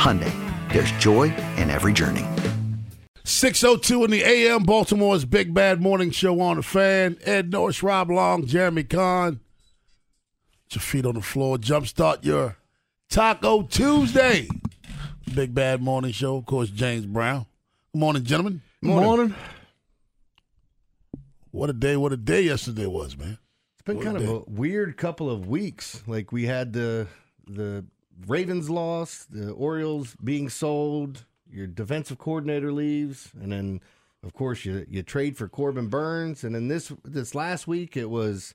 Hyundai, there's joy in every journey. 602 in the AM, Baltimore's Big Bad Morning Show on the fan. Ed Norris, Rob Long, Jeremy Kahn. Put your feet on the floor. Jumpstart your Taco Tuesday. Big Bad Morning Show. Of course, James Brown. Good morning, gentlemen. Morning. Morning. What a day, what a day yesterday was, man. It's been What kind a of a weird couple of weeks. Like we had the the Ravens loss, the Orioles being sold, your defensive coordinator leaves, and then of course you you trade for Corbin Burnes, and then this this last week it was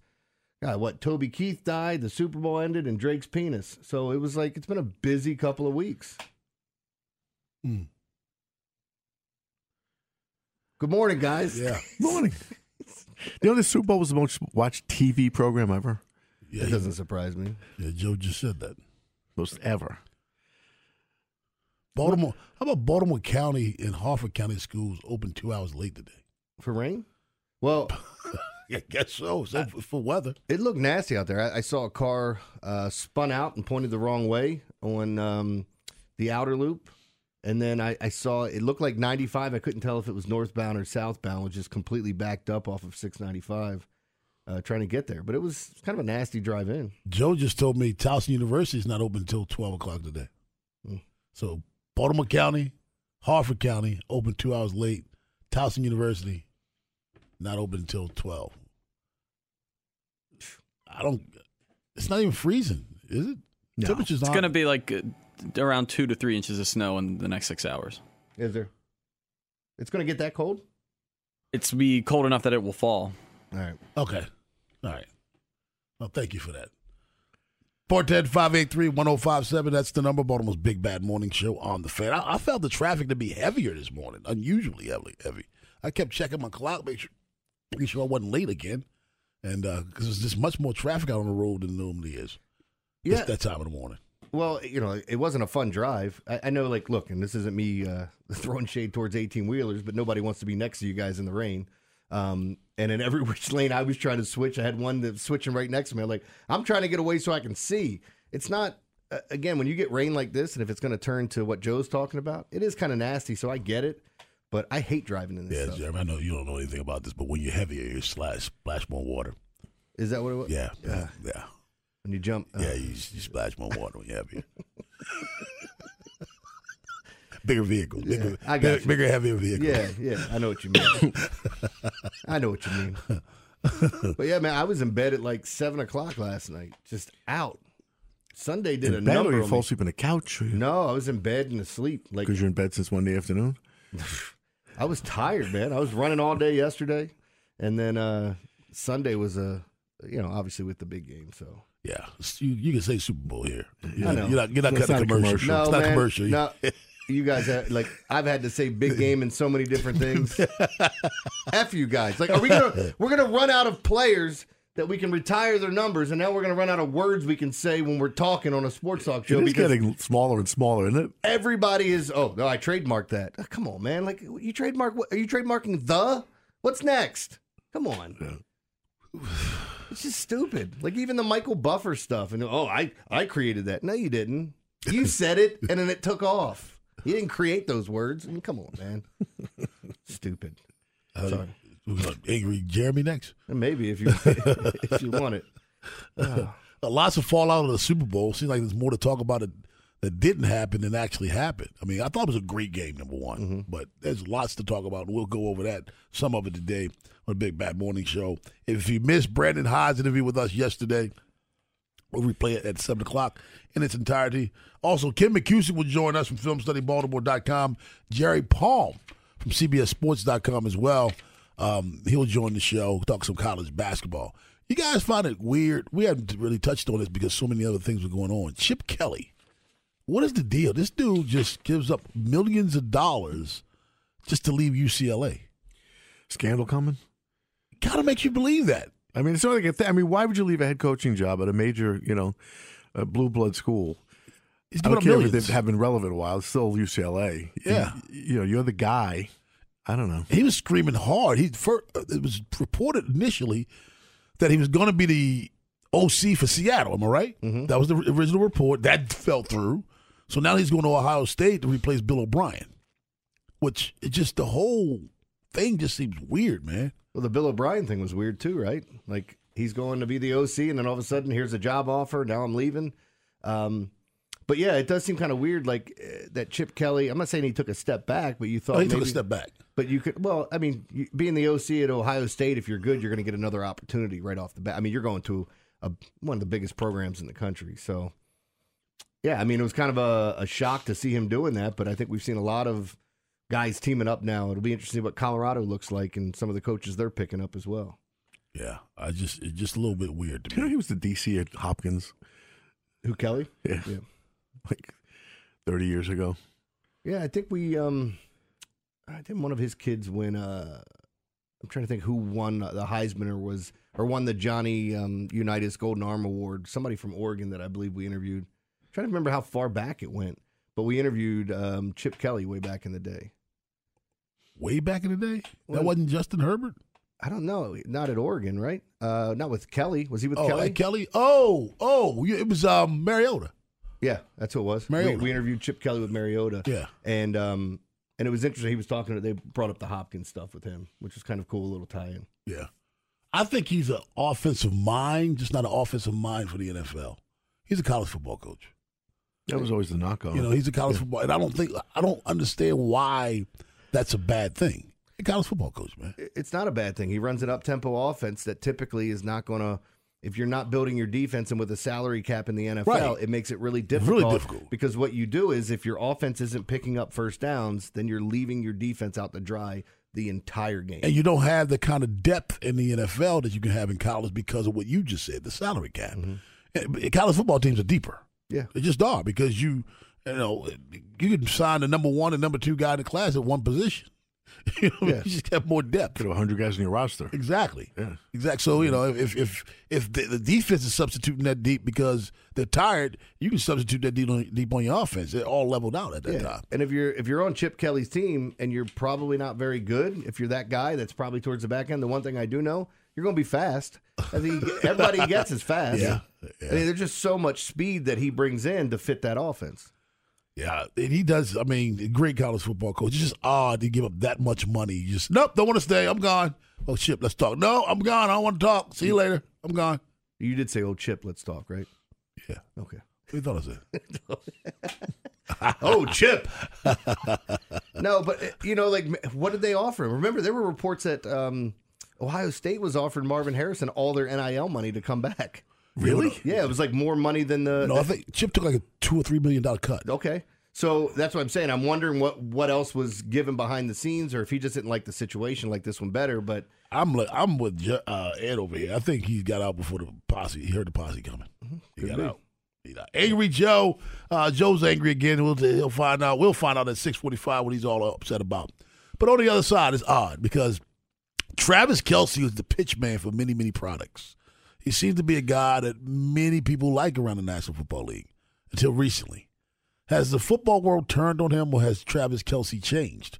God, what Toby Keith died, the Super Bowl ended, and Drake's penis. So it was like it's been a busy couple of weeks. Hmm. Good morning, guys. Yeah. Morning. you know, the Super Bowl was the most watched TV program ever, Yeah, It doesn't surprise me. yeah, Joe just said that. Most ever. Baltimore. How about Baltimore County and Harford County schools open two hours late today? For rain? Well, Yeah, guess so. So for, for weather. It looked nasty out there. I, I saw a car uh, spun out and pointed the wrong way on um, the outer loop. And then I, I saw it looked like 95. I couldn't tell if it was northbound or southbound, which is completely backed up off of 695 uh, trying to get there. But it was kind of a nasty drive in. Joe just told me Towson University is not open until 12 o'clock today. Hmm. So Baltimore County, Harford County, open two hours late. Towson University, not open until 12. I don't, it's not even freezing, is it? No. Temperature's It's not. going to be like uh, around two to three inches of snow in the next six hours. Is there? It's going to get that cold? It's be cold enough that it will fall. All right. Okay. All right. Well, thank you for that. 410 583 1057. That's the number. Baltimore's Big Bad Morning Show on the fan. I, I felt the traffic to be heavier this morning, unusually heavy. heavy. I kept checking my clock, make sure, making sure I wasn't late again. And because there's just much more traffic out on the road than normally is. Yeah. It's that time of the morning. Well, you know, it wasn't a fun drive. I, I know, like, look, and this isn't me uh, throwing shade towards 18 wheelers, but nobody wants to be next to you guys in the rain. Um, and in every which lane I was trying to switch, I had one that's switching right next to me. I'm like, I'm trying to get away so I can see. It's not, uh, again, when you get rain like this, and if it's going to turn to what Joe's talking about, it is kind of nasty. So I get it, but I hate driving in this Yeah, stuff. Jeremy, I know you don't know anything about this, but when you're heavier, you splash, splash more water. Is that what it was? Yeah, yeah, yeah. When you jump, uh, Yeah, you, you splash more water when you're heavier. bigger vehicles, bigger, Yeah, I got bigger, you. bigger, heavier vehicle. Yeah, yeah, I know what you mean. I know what you mean. But yeah, man, I was in bed at like seven o'clock last night, just out. Sunday did a in bed or number you on fall asleep on the couch No, I was in bed and asleep. Like because you're in bed since Monday afternoon. I was tired, man. I was running all day yesterday, and then uh Sunday was a, you know, obviously with the big game. So Yeah, you, you can say Super Bowl here. You're, I not, know. you're not, you're not It's cutting a not a commercial. commercial. no, it's not man, commercial. No, you guys have, like I've had to say big game in so many different things. F you guys. Like, are we gonna we're gonna run out of players that we can retire their numbers, and now we're going to run out of words we can say when we're talking on a sports talk show It is because getting smaller and smaller, isn't it? everybody is. Oh no, I trademarked that. Oh, come on, man! Like you trademark? What, are you trademarking the? What's next? Come on. It's just stupid. Like even the Michael Buffer stuff, and oh, I I created that. No, you didn't. You said it, and then it took off. You didn't create those words. I mean, come on, man. Stupid. Uh, Sorry. angry Jeremy next. Maybe if you if you want it. Lots of fallout of the Super Bowl. Seems like there's more to talk about it that didn't happen than actually happened. I mean, I thought it was a great game, number one, Mm-hmm. but there's lots to talk about. and We'll go over that, some of it today on the Big Bad Morning Show. If you missed Brandon Hyde's interview with us yesterday, we'll replay it at 7 o'clock in its entirety. Also, Kim McCusick will join us from FilmStudyBaltimore.com. Jerry Palm from CBSSports.com as well. Um, he'll join the show, talk some college basketball. You guys find it weird? We haven't really touched on this because so many other things were going on. Chip Kelly, what is the deal? This dude just gives up millions of dollars just to leave UCLA. Scandal coming. Kind of makes you believe that. I mean, it's not like a th- I mean, why would you leave a head coaching job at a major, you know, a blue blood school? He's I don't care if they have been relevant a while. It's still UCLA. Yeah. You, you know, you're the guy. I don't know. He was screaming hard. He first, it was reported initially that he was going to be the OC for Seattle. Am I right? Mm-hmm. That was the original report. That fell through. So now he's going to Ohio State to replace Bill O'Brien, which it just the whole thing just seems weird, man. Well, the Bill O'Brien thing was weird too, right? Like he's going to be the OC, and then all of a sudden, here's a job offer. Now I'm leaving. Um, but yeah, it does seem kind of weird, like uh, that Chip Kelly. I'm not saying he took a step back, but you thought Oh, he took a step back. But you could, well, I mean, you, being the OC at Ohio State, if you're good, you're going to get another opportunity right off the bat. I mean, you're going to a, one of the biggest programs in the country. So, yeah, I mean, it was kind of a, a shock to see him doing that. But I think we've seen a lot of guys teaming up now. It'll be interesting what Colorado looks like and some of the coaches they're picking up as well. Yeah, I just it's just a little bit weird Do to you know he was the DC at Hopkins Who, Kelly? Yeah. Yeah. like 30 years ago? Yeah, I think we, um, I think one of his kids win, uh, I'm trying to think who won the Heisman or was, or won the Johnny um, Unitas Golden Arm Award. Somebody from Oregon that I believe we interviewed. trying to remember how far back it went, but we interviewed um, Chip Kelly way back in the day. Way back in the day, that wasn't Justin Herbert. I don't know, not at Oregon, right? Uh, not with Kelly. Was he with Oh, Kelly? Kelly. Kelly. Oh, oh, it was um, Mariota. Yeah, that's who it was. We, Mariota. we interviewed Chip Kelly with Mariota. Yeah. and um, and it was interesting. He was talking. They brought up the Hopkins stuff with him, which was kind of cool, a little tie-in. Yeah. I think he's an offensive mind, just not an offensive mind for the NFL. He's a college football coach. That was always the knock on. You know, he's a college football, and I don't think I don't understand why that's a bad thing. A college football coach, man. it's not a bad thing. He runs an up tempo offense that typically is not going to. If you're not building your defense and with a salary cap in the NFL, Right. it makes it really difficult. really difficult. Because what you do is if your offense isn't picking up first downs, then you're leaving your defense out to dry the entire game. And you don't have the kind of depth in the NFL that you can have in college because of what you just said, the salary cap. Mm-hmm. And College football teams are deeper. Yeah. They just are because you, you know, you can sign the number one and number two guy in the class at one position. You, know, Yeah. you just have more depth. Could have 100 guys in your roster. Exactly. Yeah. Exactly. So you know, if if if the, the defense is substituting that deep because they're tired, you can substitute that deep on, deep on your offense. They're all leveled out at that Yeah. time. And if you're if you're on Chip Kelly's team and you're probably not very good, if you're that guy that's probably towards the back end, the one thing I do know, you're going to be fast. I think everybody he gets is fast. Yeah. I mean, there's just so much speed that he brings in to fit that offense. Yeah, and he does. I mean, great college football coach. It's just odd to give up that much money. You just nope, don't want to stay. I'm gone. Oh Chip, let's talk. No, I'm gone. I don't want to talk. See you later. I'm gone. You did say, "Oh, Chip, let's talk," right? Yeah, Okay. we thought I said. Oh, Chip. no, but you know, like, what did they offer him? Remember, there were reports that um, Ohio State was offering Marvin Harrison all their NIL money to come back. Really? Yeah, it was like more money than the. No, I think Chip took like a two or three million dollar cut. Okay. So that's what I'm saying. I'm wondering what what else was given behind the scenes, or if he just didn't like the situation, like this one better. But I'm li- I'm with Ju- uh, Ed over here. I think he got out before the posse. He heard the posse coming. He got be. out. He got- Angry Joe. Uh, Joe's angry again. We'll, he'll find out. We'll find out at 6:45 what he's all upset about. But on the other side, it's odd because Travis Kelce was the pitch man for many many products. He seems to be a guy that many people like around the National Football League until recently. Has the football world turned on him or has Travis Kelce changed?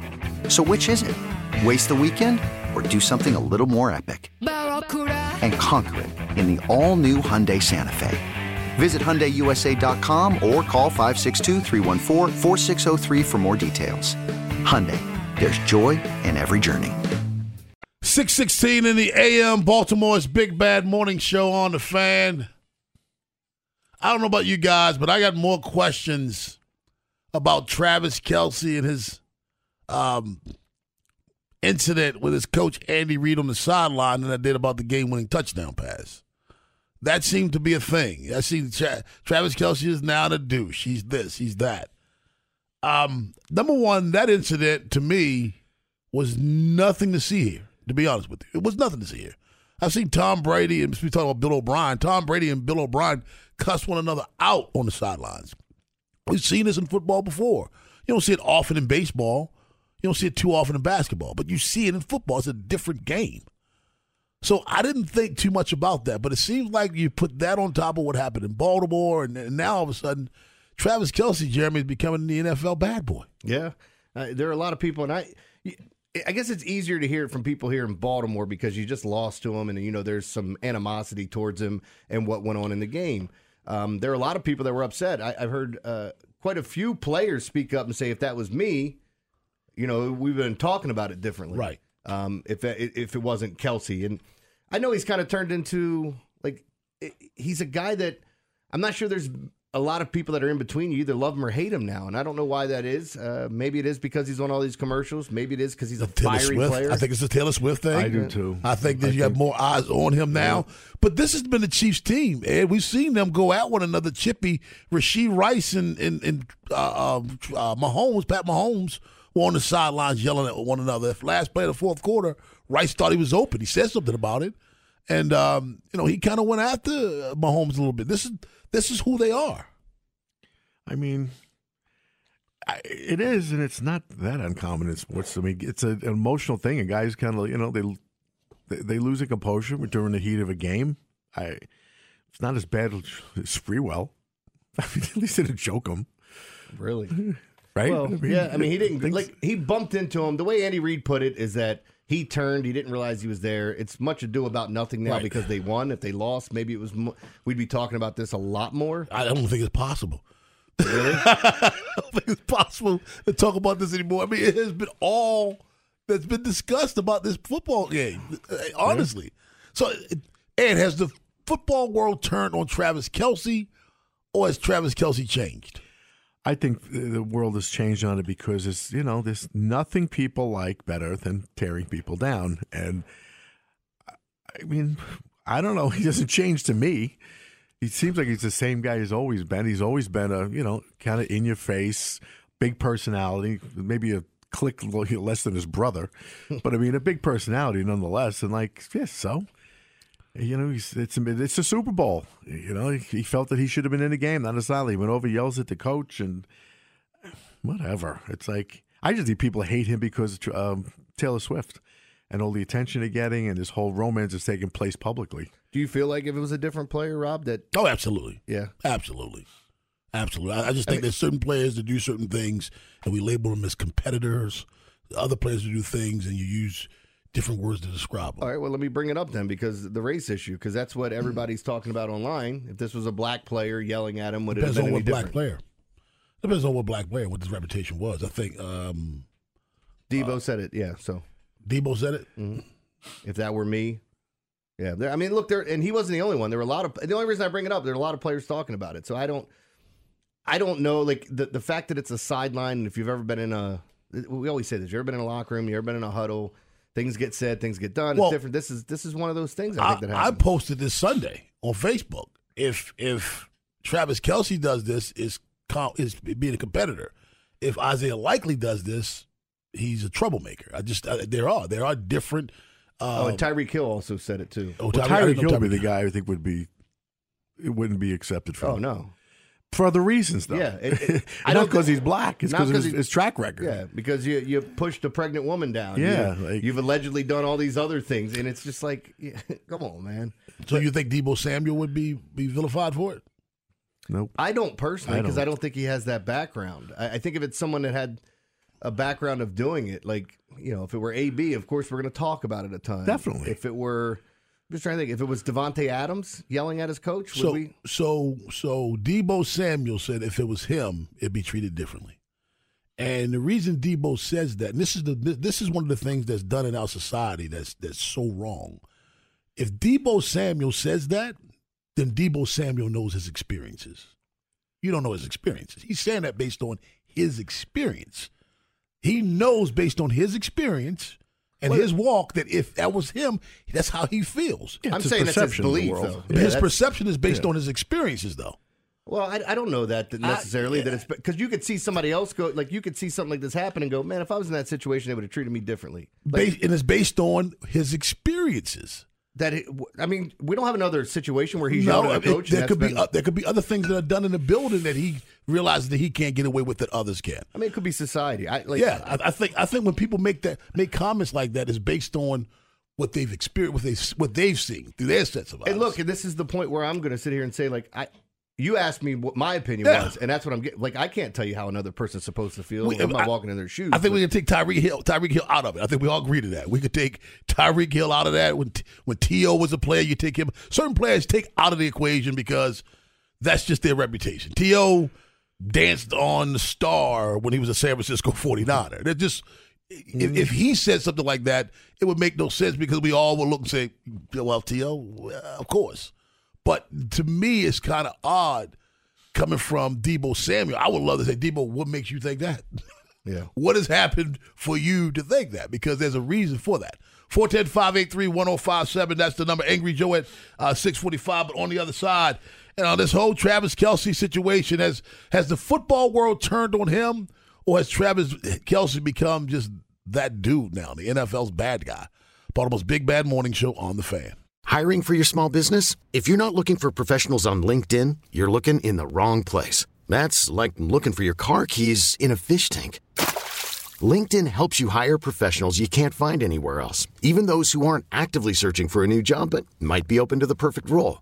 So, which is it? Waste the weekend or do something a little more epic? And conquer it in the all-new Hyundai Santa Fe. Visit HyundaiUSA.com or call 562 for more details. Hyundai, there's joy in every journey. 616 in the AM, Baltimore's Big Bad Morning Show on the fan. I don't know about you guys, but I got more questions about Travis Kelce and his um, incident with his coach Andy Reid on the sideline than I did about the game-winning touchdown pass. That seemed to be a thing. I see Tra- Travis Kelce is now the douche. He's this. He's that. Um, number one, that incident to me was nothing to see here. To be honest with you, it was nothing to see here. I've seen Tom Brady and we talk about Bill O'Brien. Tom Brady and Bill O'Brien cuss one another out on the sidelines. We've seen this in football before. You don't see it often in baseball. You don't see it too often in basketball, but you see it in football. It's a different game. So I didn't think too much about that, but it seems like you put that on top of what happened in Baltimore, and, and now all of a sudden, Travis Kelce, Jeremy, is becoming the NFL bad boy. Yeah, uh, there are a lot of people, and I, I guess it's easier to hear it from people here in Baltimore because you just lost to him, and you know there's some animosity towards him and what went on in the game. Um, there are a lot of people that were upset. I, have heard uh, quite a few players speak up and say, if that was me, you know, we've been talking about it differently, right? Um, if if it wasn't Kelce, and I know he's kind of turned into like he's a guy that I'm not sure there's a lot of people that are in between you either love him or hate him now, and I don't know why that is. Uh, maybe it is because he's on all these commercials. Maybe it is because he's a Taylor fiery Swift. player. I think it's a Taylor Swift thing. I do too. I think that you have more eyes on him now. Yeah. But this has been the Chiefs' team, and we've seen them go at one another. Chippy, Rashee Rice, and and, and uh, uh, Mahomes, Pat Mahomes were on the sidelines yelling at one another. If Last play of the fourth quarter, Rice thought he was open. He said something about it, and um, you know he kind of went after Mahomes a little bit. This is this is who they are. I mean, it is, and it's not that uncommon in sports. I mean, it's an emotional thing. And guys kind of, you know, they they, they lose a composure during the heat of a game. I, it's not as bad as Sprewell. I mean, at least they didn't choke him. Really? right? Well, I mean, yeah. I mean, he didn't things... like he bumped into him. The way Andy Reid put it is that he turned. He didn't realize he was there. It's much ado about nothing now right. because they won. If they lost, maybe it was. Mo- we'd be talking about this a lot more. I don't think it's possible. Really? I don't think it's possible to talk about this anymore. I mean, it has been all that's been discussed about this football game, eh, honestly. Yeah. So, and has the football world turned on Travis Kelce, or has Travis Kelce changed? I think the world has changed on it because it's you know there's nothing people like better than tearing people down, and I mean I don't know he doesn't change to me. He seems like he's the same guy he's always been. He's always been a you know kind of in your face, big personality, maybe a click less than his brother, but I mean a big personality nonetheless. And like yeah, so you know, he's, it's it's a Super Bowl. You know, he felt that he should have been in the game, not a silent. He went over, yells at the coach, and whatever. It's like I just think people hate him because um, Taylor Swift and all the attention they're getting, and this whole romance is taking place publicly. Do you feel like if it was a different player, Rob, that Oh, absolutely. yeah, Absolutely. Absolutely. I, I just think there's certain players that do certain things and we label them as competitors. Other players who do things and you use different words to describe them. All right, well, let me bring it up then because the race issue, because that's what everybody's talking about online. If this was a black player yelling at him, would it have Depends been on what black player. Depends on what black player, what his reputation was. I think um, Deebo said it, yeah. So Deebo said it. if that were me, yeah. There, I mean, look there, and he wasn't the only one. There were a lot of. The only reason I bring it up, there are a lot of players talking about it. So I don't, I don't know. Like the the fact that it's a sideline, and if you've ever been in a, we always say this. You ever been in a locker room? You ever been in a huddle? Things get said, things get done. Well, it's different. This is this is one of those things. I I, think that I posted this Sunday on Facebook. If if Travis Kelce does this, is com- is being a competitor. If Isaiah Likely does this, he's a troublemaker. I just uh, there are there are different. Uh, oh, and Tyreek Hill also said it too. oh, Well, Tyreek- I Tyreek didn't know Hill would be the guy I think would be it wouldn't be accepted for Oh him. no, for other reasons though. Yeah, it- it- I not don't because he's black. It's because of 'cause his, his track record. Yeah, because you you pushed a pregnant woman down. Yeah, you, like- you've allegedly done all these other things, and it's just like, yeah, come on, man. So you think Deebo Samuel would be be vilified for it? Nope. I don't personally because don't. I don't think he has that background. I, I think if it's someone that had a background of doing it, like you know, if it were AB, of course we're going to talk about it a ton. Definitely. If it were, I'm just trying to think. If it was Davante Adams yelling at his coach, would So we? so so Deebo Samuel said if it was him, it'd be treated differently. And the reason Deebo says that, and this is the this is one of the things that's done in our society that's that's so wrong. If Deebo Samuel says that, then Deebo Samuel knows his experiences. You don't know his experiences. He's saying that based on his experience. He knows based on his experience and his walk that if that was him, that's how he feels. Yeah, I'm saying that's his perception of the belief, though. Yeah, his perception is based yeah. on his experiences, though. Well, I, I don't know that that necessarily yeah. that it's because you could see somebody else go like you could see something like this happen and go, man, if I was in that situation, they would have treated me differently. Like, Ba- and it's based on his experiences. that it, I mean, we don't have another situation where he's yelling at it- a coach. and there that's could be uh, there could be other things that are done in the building that he realizes that he can't get away with that others can. I mean, it could be society. I like. yeah, I, I think I think when people make that make comments like that is based on what they've experienced, what they what they've seen through their sets of eyes. And look, and this is the point where I'm going to sit here and say, like, I, you asked me what my opinion Yeah. was, and that's what I'm getting. Like, I can't tell you how another person's supposed to feel. We- I'm not I- walking in their shoes. I think but- we can take Tyreek Hill, Tyreek Hill out of it. I think we all agree to that. We could take Tyreek Hill out of that. When when T.O. was a player, you take him. Certain players take out of the equation because that's just their reputation. T.O. danced on the star when he was a San Francisco 49er. They're just if, if he said something like that, it would make no sense because we all would look and say, "Well, T.O., of course." But to me, it's kind of odd coming from Deebo Samuel. I would love to say, Deebo, what makes you think that? Yeah. What has happened for you to think that? Because there's a reason for that. 410 583 1057. That's the number. Angry Joe at uh, 645. But on the other side, and on this whole Travis Kelce situation, has, has the football world turned on him or has Travis Kelce become just that dude now, the NFL's bad guy? Baltimore's Big Bad Morning Show on the fan. Hiring for your small business? If you're not looking for professionals on LinkedIn, you're looking in the wrong place. That's like looking for your car keys in a fish tank. LinkedIn helps you hire professionals you can't find anywhere else, even those who aren't actively searching for a new job but might be open to the perfect role.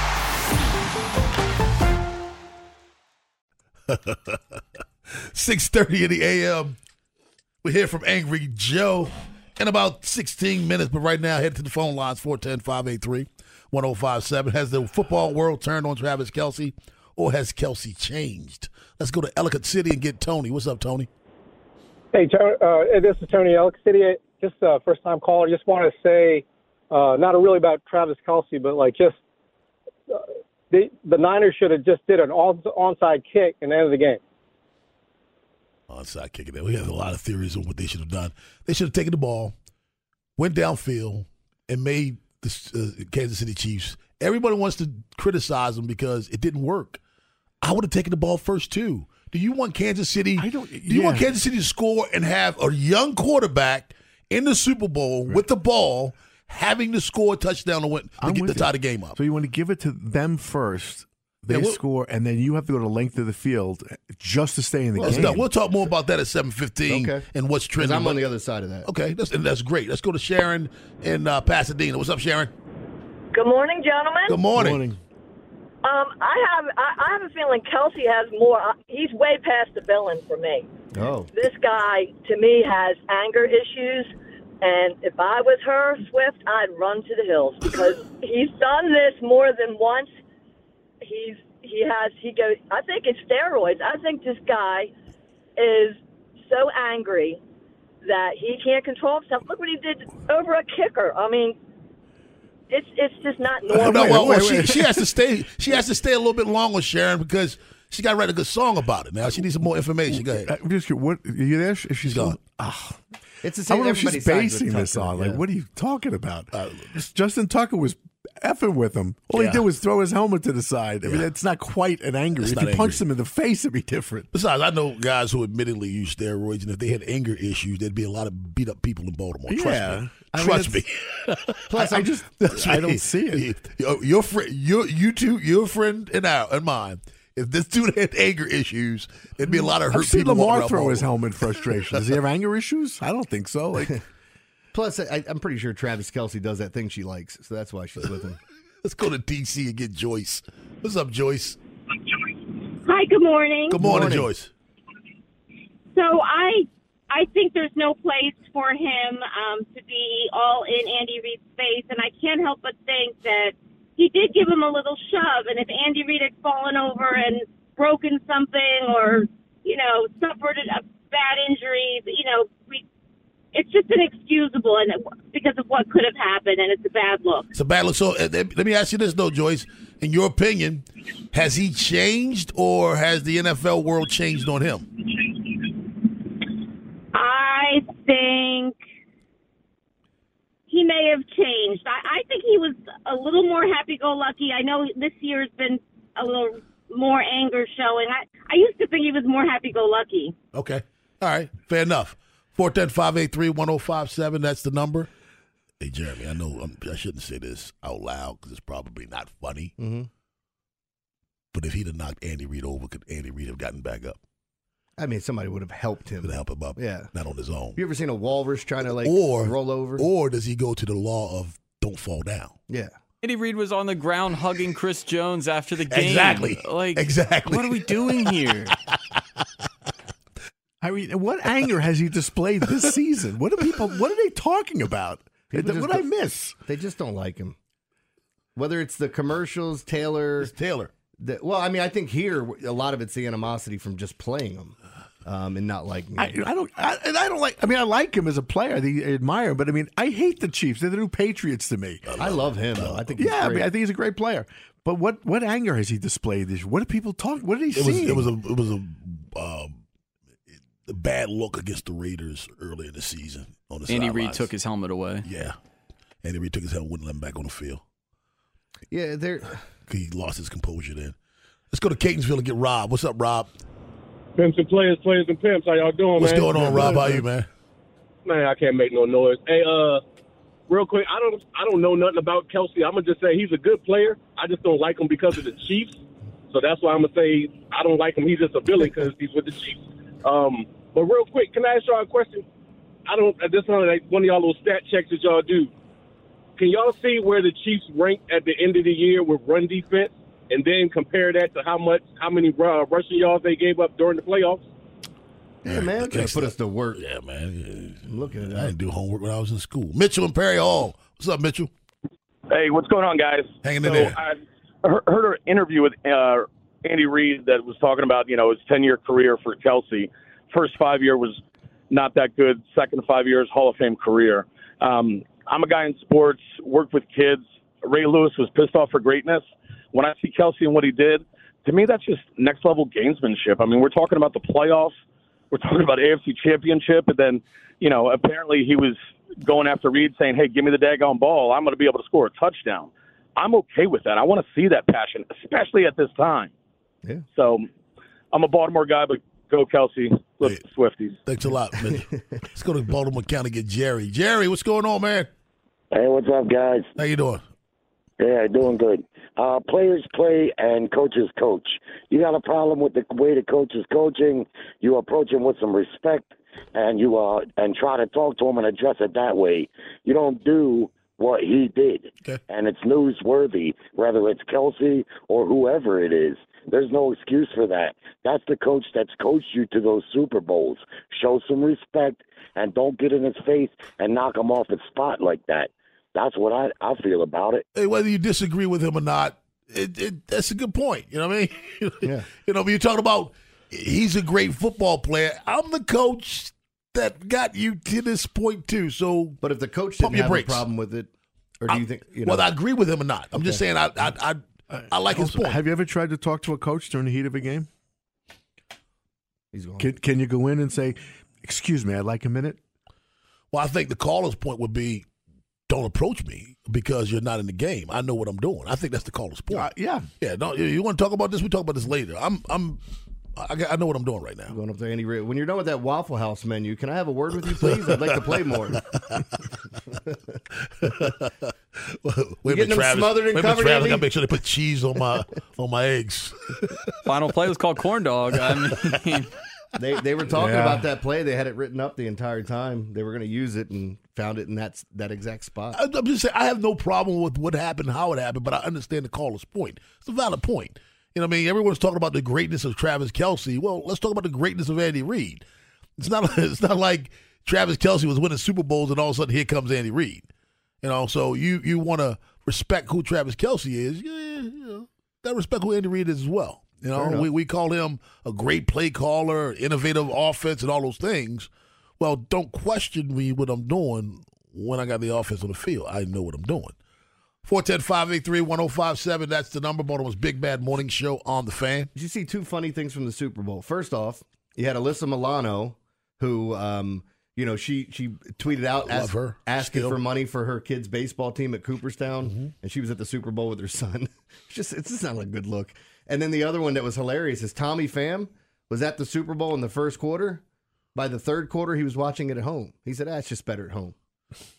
6.30 in the a.m. We hear from Angry Joe in about 16 minutes, but right now, head to the phone lines, 410-583-1057. Has the football world turned on Travis Kelce, or has Kelce changed? Let's go to Ellicott City and get Tony. What's up, Tony? Hey, uh, this is Tony Ellicott City. Just a first time caller. Just want to say, uh, not really about Travis Kelce, but like just the the Niners should have just did an onside kick and end of the game. Onside kick it. We have a lot of theories on what they should have done. They should have taken the ball, went downfield, and made the uh, Kansas City Chiefs. Everybody wants to criticize them because it didn't work. I would have taken the ball first too. Do you want Kansas City? I don't. Do you want. Kansas City to score and have a young quarterback in the Super Bowl with the ball, having to score a touchdown to, win, to, I'm get to tie you. the game up? So you want to give it to them first. They Yeah, we'll- score, and then you have to go to length of the field just to stay in the Well, game. no, we'll talk more about that at seven fifteen Okay. and what's trending. I'm on the other side of that. Okay, that's, and that's great. Let's go to Sharon in uh, Pasadena. What's up, Sharon? Good morning, gentlemen. Good morning. Um, I have I, I have a feeling Kelce has more. uh, He's way past the villain for me. Oh. This guy, to me, has anger issues, and if I was her, Swift, I'd run to the hills because he's done this more than once. He's he has he goes. I think it's steroids. I think this guy is so angry that he can't control himself. Look what he did over a kicker. I mean, it's it's just not normal. no, well, well, she, she has to stay. She has to stay a little bit longer, Sharon, because she got to write a good song about it. Now she needs some more information. Go ahead. Uh, I'm just curious, what are you there? If she's gone, ah. It's the I same. wonder if she's everybody sides with basing this on. Like, yeah. what are you talking about? Uh, Justin Tucker was effing with him. All Yeah. he did was throw his helmet to the side. I mean, Yeah. it's not quite an anger. It's if you punched him in the face, it'd be different. Besides, I know guys who admittedly use steroids, and if they had anger issues, there'd be a lot of beat up people in Baltimore. Trust Yeah. me. I mean, Trust me. Plus, I just I don't see it. Your, friend, your you two, your friend and our and mine. If this dude had anger issues, there'd be a lot of hurt I've seen people. walking Lamar throw his Baltimore. helmet in frustration. Does he have anger issues? I don't think so. Like, Plus, I, I'm pretty sure Travis Kelce does that thing she likes, so that's why she's with him. Let's go to DC and get Joyce. What's up, Joyce? Hi, good morning. Good morning, Joyce. So I I think there's no place for him um, to be all in Andy Reid's face, and I can't help but think that he did give him a little shove, and if Andy Reid had fallen over and broken something or you know suffered a bad injury, you know we. It's just inexcusable, and because of what could have happened, and it's a bad look. It's a bad look. So uh, let me ask you this, though, Joyce. In your opinion, has he changed or has the NFL world changed on him? I think he may have changed. I, I think he was a little more happy-go-lucky. I know this year has been a little more anger showing. I, I used to think he was more happy-go-lucky. Okay. All right. Fair enough. 410-583-1057. That's the number. Hey, Jeremy, I know um, I shouldn't say this out loud because it's probably not funny. Mm-hmm. But if he'd have knocked Andy Reid over, could Andy Reid have gotten back up? I mean, somebody would have helped him. Could help him up. Yeah. Not on his own. You ever seen a walrus trying to like or roll over? Or does he go to the law of don't fall down? Yeah. Andy Reid was on the ground hugging Chris Jones after the game. Exactly. Like Exactly. What are we doing here? I mean, what anger has he displayed this season? What are people? What are they talking about? People what just did I miss? They just don't like him. Whether it's the commercials, Taylor. Taylor. The, well, I mean, I think here a lot of it's the animosity from just playing him um, and not liking I. I don't. I, and I don't like. I mean, I like him as a player. I, think- I admire him, but I mean, I hate the Chiefs. They're the new Patriots to me. I love him though. I think he's yeah, I mean, I think he's a great player. But what what anger has he displayed this? year? What are people talking? What are they It was it was a it was a um, a bad look against the Raiders early in the season on the Andy Reid sidelines. took his helmet away. Yeah, Andy Reid took his helmet, wouldn't let him back on the field. yeah, they're He lost his composure then. Let's go to Catonsville and get Rob. What's up, Rob? Pimps and players, players and pimps. How y'all doing, man. What's man? going on, Rob? How you, man? Man, I can't make no noise. Hey, uh, real quick, I don't, I don't know nothing about Kelce. I'm gonna just say he's a good player. I just don't like him because of the Chiefs. So that's why I'm gonna say I don't like him. He's just a villain because he's with the Chiefs. Um, but real quick, can I ask y'all a question? I don't. At this one, like one of y'all little stat checks that y'all do. Can y'all see where the Chiefs rank at the end of the year with run defense, and then compare that to how much, how many uh, rushing yards they gave up during the playoffs? Yeah, man. Gotta put us to work. Yeah, man. I'm looking at I didn't do homework when I was in school. Mitchell and Perry Hall. What's up, Mitchell? Hey, what's going on, guys? Hanging so in there. I heard an interview with uh, Andy Reid that was talking about you know his ten year career for Kelce. First five year was not that good. Second five years, Hall of Fame career. Um, I'm a guy in sports, worked with kids. Ray Lewis was pissed off for greatness. When I see Kelce and what he did, to me that's just next level gamesmanship. I mean, we're talking about the playoffs. We're talking about AFC Championship, and then you know apparently he was going after Reid saying, "Hey, give me the daggone ball. I'm going to be able to score a touchdown." I'm okay with that. I want to see that passion, especially at this time. Yeah. So I'm a Baltimore guy, but go Kelce, look Swifties. Thanks a lot, Mitchell. Let's go to Baltimore County and get Jerry. Jerry, what's going on, man? Hey, what's up, guys? How you doing? Yeah, doing good. Uh, players play and coaches coach. You got a problem with the way the coach is coaching. You approach him with some respect, and you uh and try to talk to him and address it that way. You don't do what he did, and it's newsworthy. Whether it's Kelce or whoever it is, there's no excuse for that. That's the coach that's coached you to those Super Bowls. Show some respect and don't get in his face and knock him off his spot like that. That's what I, I feel about it. Hey, whether you disagree with him or not, it, it, that's a good point. You know what I mean? Yeah. you know, when you're talking about he's a great football player. I'm the coach that got you to this point too. So, but if the coach didn't have brakes. a problem with it, or do you think? You know, Whether I agree with him or not, I'm just saying I I I, I like his point. Have you ever tried to talk to a coach during the heat of a game? He's going. Can, can you go in and say, "Excuse me, I'd like a minute"? Well, I think the caller's point would be, don't approach me because you're not in the game. I know what I'm doing. I think that's the caller's point. yeah, yeah. No, you, you want to talk about this? We talk about this later. I'm I'm I, I know what I'm doing right now. Going up to Andy Reid. When you're done with that Waffle House menu, can I have a word with you, please? I'd like to play more. Wait a getting minute, them Travis. smothered and Wait a minute, covered, Travis. I Andy? gotta make sure they put cheese on my on my eggs. Final play was called corn dog. I mean, they they were talking Yeah. about that play. They had it written up the entire time. They were going to use it and found it in that that exact spot. I- I'm just saying I have no problem with what happened, how it happened, but I understand the caller's point. It's a valid point. You know what I mean? Everyone's talking about the greatness of Travis Kelce. Well, let's talk about the greatness of Andy Reid. It's not it's not like Travis Kelce was winning Super Bowls and all of a sudden here comes Andy Reid. You know, so you you want to respect who Travis Kelce is. Yeah, you know, to respect who Andy Reid is as well. You know, we, we call him a great play caller, innovative offense, and all those things. Well, don't question me what I'm doing when I got the offense on the field. I know what I'm doing. 410-583-1057. That's the number. Baltimore's Big Bad Morning Show on the fan. Did you see two funny things from the Super Bowl? First off, you had Alyssa Milano, who, um, you know, she she tweeted out ask- asking Still. for money for her kids' baseball team at Cooperstown, Mm-hmm. and she was at the Super Bowl with her son. it's just it's just not a good look. And then the other one that was hilarious is Tommy Pham was at the Super Bowl in the first quarter. By the third quarter, he was watching it at home. He said, "Ah, just better at home."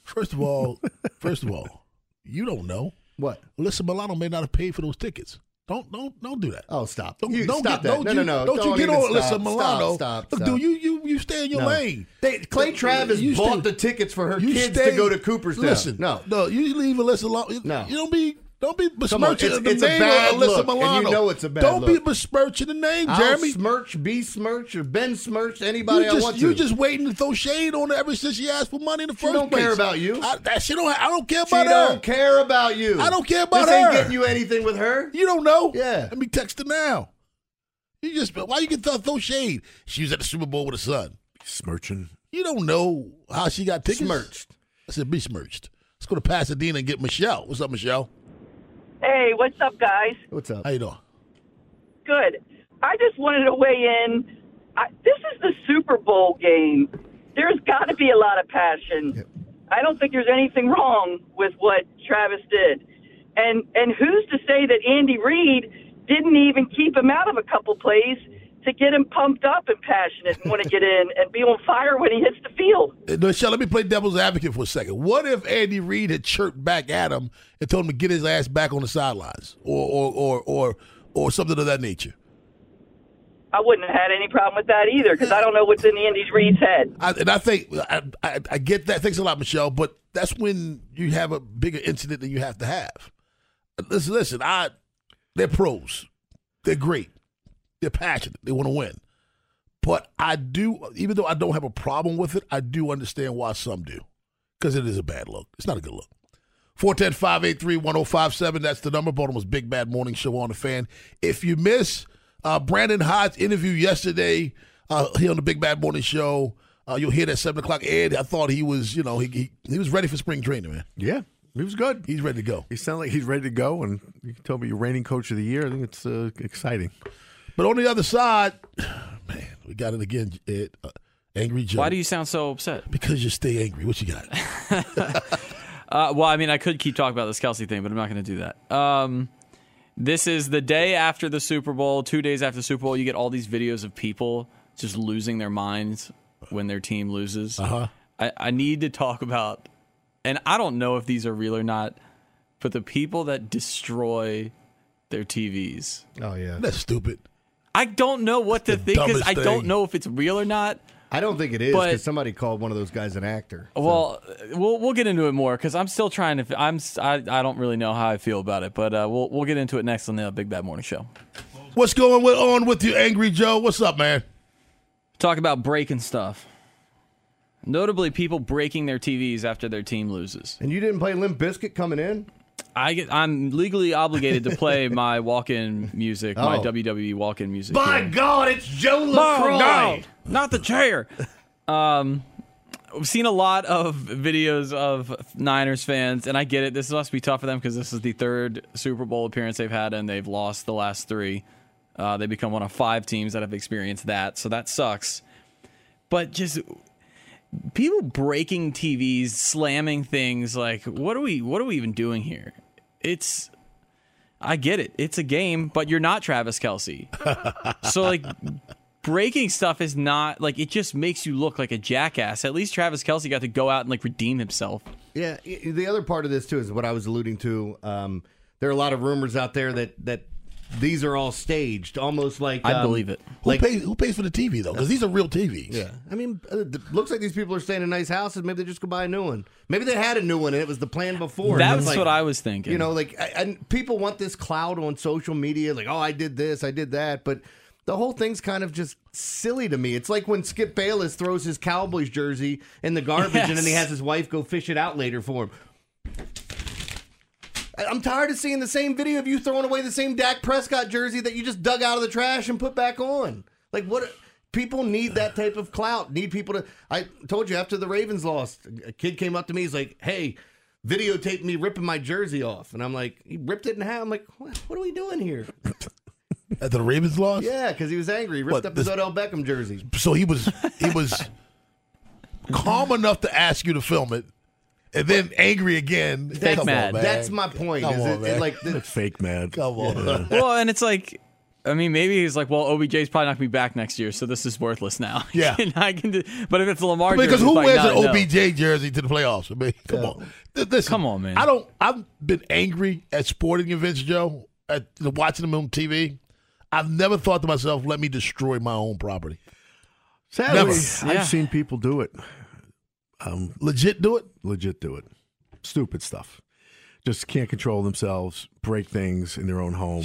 First of all, first of all, you don't know. What? Alyssa Milano may not have paid for those tickets. Don't don't don't do that. Oh, stop! Don't, You- don't stop get, that. Don't No, you, no, no. Don't, Don't you get on Alyssa. Milano? Stop, stop, Look, stop. dude, you you you stay in your No. lane. They, Clay Travis You bought stay- the tickets for her kids stay- to go to Cooperstown. Listen, no, no, you leave Alyssa alone. No. you don't be don't be Come on, it's- the it's name of Alyssa look, and you know it's a bad look. Don't look. be besmirching the name, I'll Jeremy. smirch, be smirch, or Ben smirch anybody you just, I want you to. just waiting to throw shade on her ever since she asked for money in the She first don't care about you. I, that she don't. I don't care she about her. don't care about you. I don't care about this ain't getting you anything with her. You don't know. Yeah. Let me text her now. You just why you can throw, throw shade? She was at the Super Bowl with her son. Smirching. You don't know how she got tickets. Smirched. I said be smirched. Let's go to Pasadena and get Michelle. What's up, Michelle? Hey, what's up, guys? What's up? How you doing? Good. I just wanted to weigh in. I, this is the Super Bowl game. There's got to be a lot of passion. I don't think there's anything wrong with what Travis did. And and who's to say that Andy Reid didn't even keep him out of a couple plays to get him pumped up and passionate and want to get in and be on fire when he hits the field. Michelle, let me play devil's advocate for a second. What if Andy Reid had chirped back at him and told him to get his ass back on the sidelines, or or or or, or something of that nature? I wouldn't have had any problem with that either because I don't know what's in Andy Reid's head. I, and I think I, I, I get that. Thanks a lot, Michelle. But that's when you have a bigger incident than you have to have. Listen, listen. I they're pros. They're great. They're passionate. They want to win. But I do, even though I don't have a problem with it, I do understand why some do. Because it is a bad look. It's not a good look. 410 583 1057. That's the number. Baltimore's Big Bad Morning Show on the fan. If you miss uh, Brandon Hyde's interview yesterday uh, here on the Big Bad Morning Show, uh, you'll hear that 7 o'clock. Ed, I thought he was, you know, he, he, he was ready for spring training, man. Yeah, he was good. He's ready to go. He sounded like he's ready to go, and you told me you're reigning coach of the year. I think it's uh, exciting. But on the other side, man, we got it again, Ed. Uh, angry Joe. Why do you sound so upset? Because you stay angry. What you got? Uh, well, I mean, I could keep talking about this Kelce thing, but I'm not going to do that. Um, this is the day after the Super Bowl, two days after the Super Bowl. You get all these videos of people just losing their minds when their team loses. Uh-huh. I, I need to talk about, and I don't know if these are real or not, but the people that destroy their TVs. Oh yeah, That's stupid. I don't know what to think because I don't know if it's real or not. I don't think it is because somebody called one of those guys an actor. Well, we'll we'll get into it more because I'm still trying to. I'm I, I don't really know how I feel about it, but uh, we'll we'll get into it next on the Big Bad Morning Show. What's going with, on with you, Angry Joe? What's up, man? Talk about breaking stuff. Notably, people breaking their TVs after their team loses. And you didn't play Limp Bizkit coming in? I get, I'm legally obligated to play my walk-in music, my Oh. WWE walk-in music. By here. God, it's Joe My LaCroix. God, not the chair. Um, we've seen a lot of videos of Niners fans, and I get it. This must be tough for them because this is the third Super Bowl appearance they've had, and they've lost the last three. Uh, they become one of five teams that have experienced that, so that sucks. But just people breaking TVs, slamming things, like what are we? What are we even doing here? It's I get it. It's a game, but you're not Travis Kelce. so like breaking stuff is not like it just makes you look like a jackass. At least Travis Kelce got to go out and like redeem himself. Yeah, the other part of this too is what I was alluding to. Um, there are a lot of rumors out there that that these are all staged, almost like I um, believe it. Who Like, pays who pays for the TV though? Because these are real TVs. yeah, I mean, uh, it looks like these people are staying in nice houses. Maybe they just go buy a new one. Maybe they had a new one and it was the plan before. That's And it's like, what I was thinking. You know, like, I- and people want this cloud on social media, like, oh, I did this, I did that, but. The whole thing's kind of just silly to me. It's like when Skip Bayless throws his Cowboys jersey in the garbage and then he has his wife go fish it out later for him. I'm tired of seeing the same video of you throwing away the same Dak Prescott jersey that you just dug out of the trash and put back on. Like what? People need that type of clout. Need people to. I told you after the Ravens lost, a kid came up to me. He's like, "Hey, videotape me ripping my jersey off," and I'm like, "He ripped it in half." I'm like, "What, what are we doing here?" At the Ravens lost? Yeah, because he was angry. He ripped What, up his this- Odell Beckham jersey. So he was he was calm enough to ask you to film it, and then angry again. Fake Come on, mad. man. That's my point. Come is on, it, man. like the, fake mad. Come on. well, and it's like, I mean, maybe he's like, well, OBJ's probably not gonna be back next year, so this is worthless now. Yeah. and I can do. But if it's Lamar, because jersey, who wears no, an no. OBJ jersey to the playoffs? I mean, come on, Th- listen, Come on, man. I don't. I've been angry at sporting events, Joe. At watching them on TV, I've never thought to myself, "Let me destroy my own property." Sadly, Never. I've Yeah. seen people do it. Um, Legit, do it. legit do it. Stupid stuff. Just can't control themselves, break things in their own home,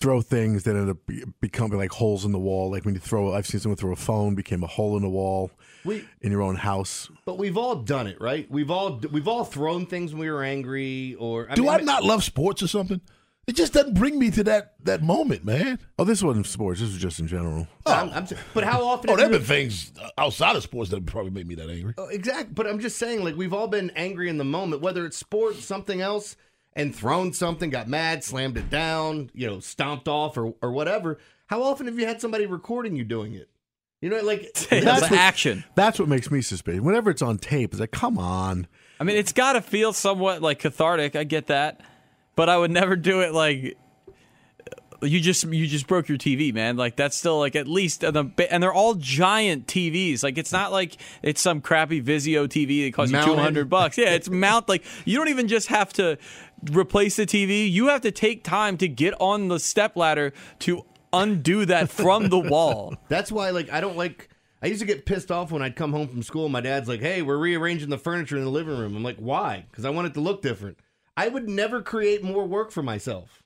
throw things that end up becoming like holes in the wall. Like when you throw, I've seen someone throw a phone, became a hole in the wall we in your own house. But we've all done it, right? We've all we've all thrown things when we were angry, or I Do mean, I not love sports or something? It just doesn't bring me to that that moment, man. Oh, this wasn't sports. This was just in general. Oh. I'm, I'm, but how often? Oh, there have been things outside of sports that probably made me that angry. Oh, exactly. But I'm just saying, like we've all been angry in the moment, whether it's sports, something else, and thrown something, got mad, slammed it down, you know, stomped off, or or whatever. How often have you had somebody recording you doing it? You know, like That's what- action. That's what makes me suspicious. Whenever it's on tape, it's like, come on. I mean, it's got to feel somewhat like cathartic. I get that, but I would never do it like you just you just broke your TV, man. Like that's still like at least and they're all giant TVs. Like it's not like it's some crappy Vizio TV that costs Mounted. you two hundred bucks. Yeah, it's mount like you don't even just have to replace the TV. You have to take time to get on the step ladder to undo that from the wall. That's why, like, I don't like. I used to get pissed off when I'd come home from school. and My dad's like, "Hey, we're rearranging the furniture in the living room." I'm like, "Why?" Because I want it to look different. I would never create more work for myself.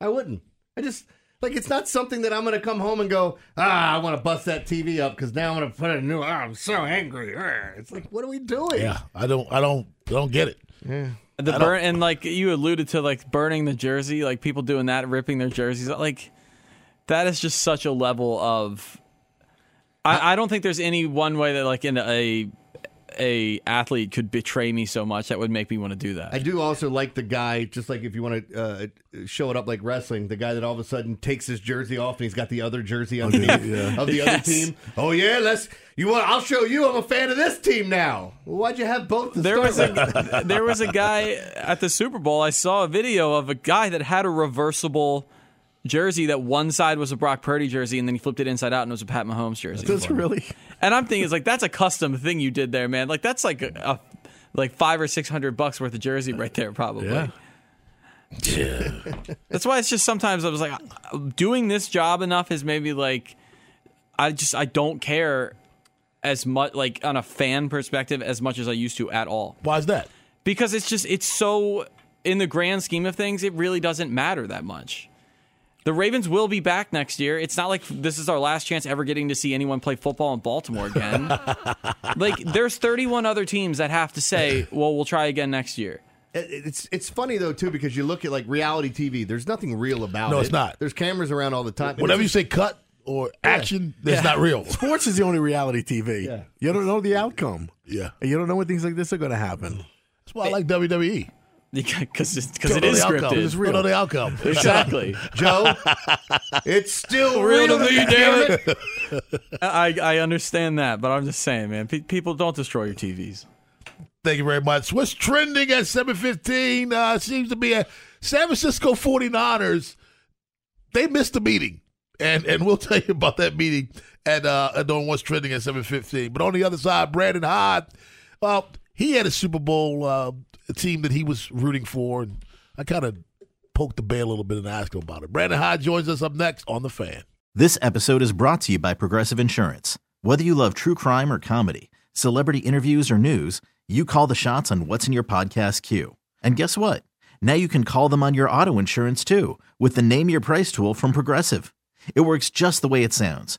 I wouldn't. I just like it's not something that I'm going to come home and go, "Ah, I want to bust that TV up because now I'm going to put a new." Ah, I'm so angry. Ah." It's like, what are we doing? Yeah, I don't, I don't, I don't get it. Yeah. The I don't- burn and like you alluded to like burning the jersey, like people doing that, ripping their jerseys. Like that is just such a level of. I, I don't think there's any one way that like in a a athlete could betray me so much that would make me want to do that. I do also like the guy, just like if you want to uh, show it up like wrestling, the guy that all of a sudden takes his jersey off and he's got the other jersey underneath yeah. of the other team. Oh yeah, let's. You want? I'll show you. I'm a fan of this team now. Well, why'd you have both? To there was with? a there was a guy at the Super Bowl. I saw a video of a guy that had a reversible jersey that one side was a Brock Purdy jersey and then he flipped it inside out and it was a Pat Mahomes jersey. Does it really? And I'm thinking, it's like that's a custom thing you did there, man. Like that's like a, a like five or six hundred bucks worth of jersey right there, probably. Yeah. That's why it's just sometimes I was like, doing this job enough is maybe like, I just I don't care as much like on a fan perspective as much as I used to at all. Why is that? Because it's just it's so in the grand scheme of things, it really doesn't matter that much. The Ravens will be back next year. It's not like this is our last chance ever getting to see anyone play football in Baltimore again. like there's 31 other teams that have to say, "Well, we'll try again next year." It's it's funny though too because you look at like reality TV. There's nothing real about it. No, it's not. There's cameras around all the time. Whatever you say, cut or action, that's Yeah. not real. Sports is the only reality TV. Yeah. You don't know the outcome. Yeah, And you don't know when things like this are going to happen. that's why I like WWE. Because it's, because Don't it know is the outcome. scripted. Just Don't know the outcome. Exactly. Joe, it's still Real real to me, damn damn it. I I understand that, but I'm just saying, man. Pe- people don't destroy your TVs. Thank you very much. What's trending at 715 uh, seems to be a San Francisco 49ers. They missed a meeting. And and we'll tell you about that meeting at uh at on what's trending at 715. But on the other side, Brandon Hyde, well, he had a Super Bowl uh, team that he was rooting for, and I kind of poked the bear a little bit and asked him about it. Brandon Hyde joins us up next on the fan. This episode is brought to you by Progressive Insurance. Whether you love true crime or comedy, celebrity interviews or news, you call the shots on what's in your podcast queue. And guess what? Now you can call them on your auto insurance too with the Name Your Price tool from Progressive. It works just the way it sounds.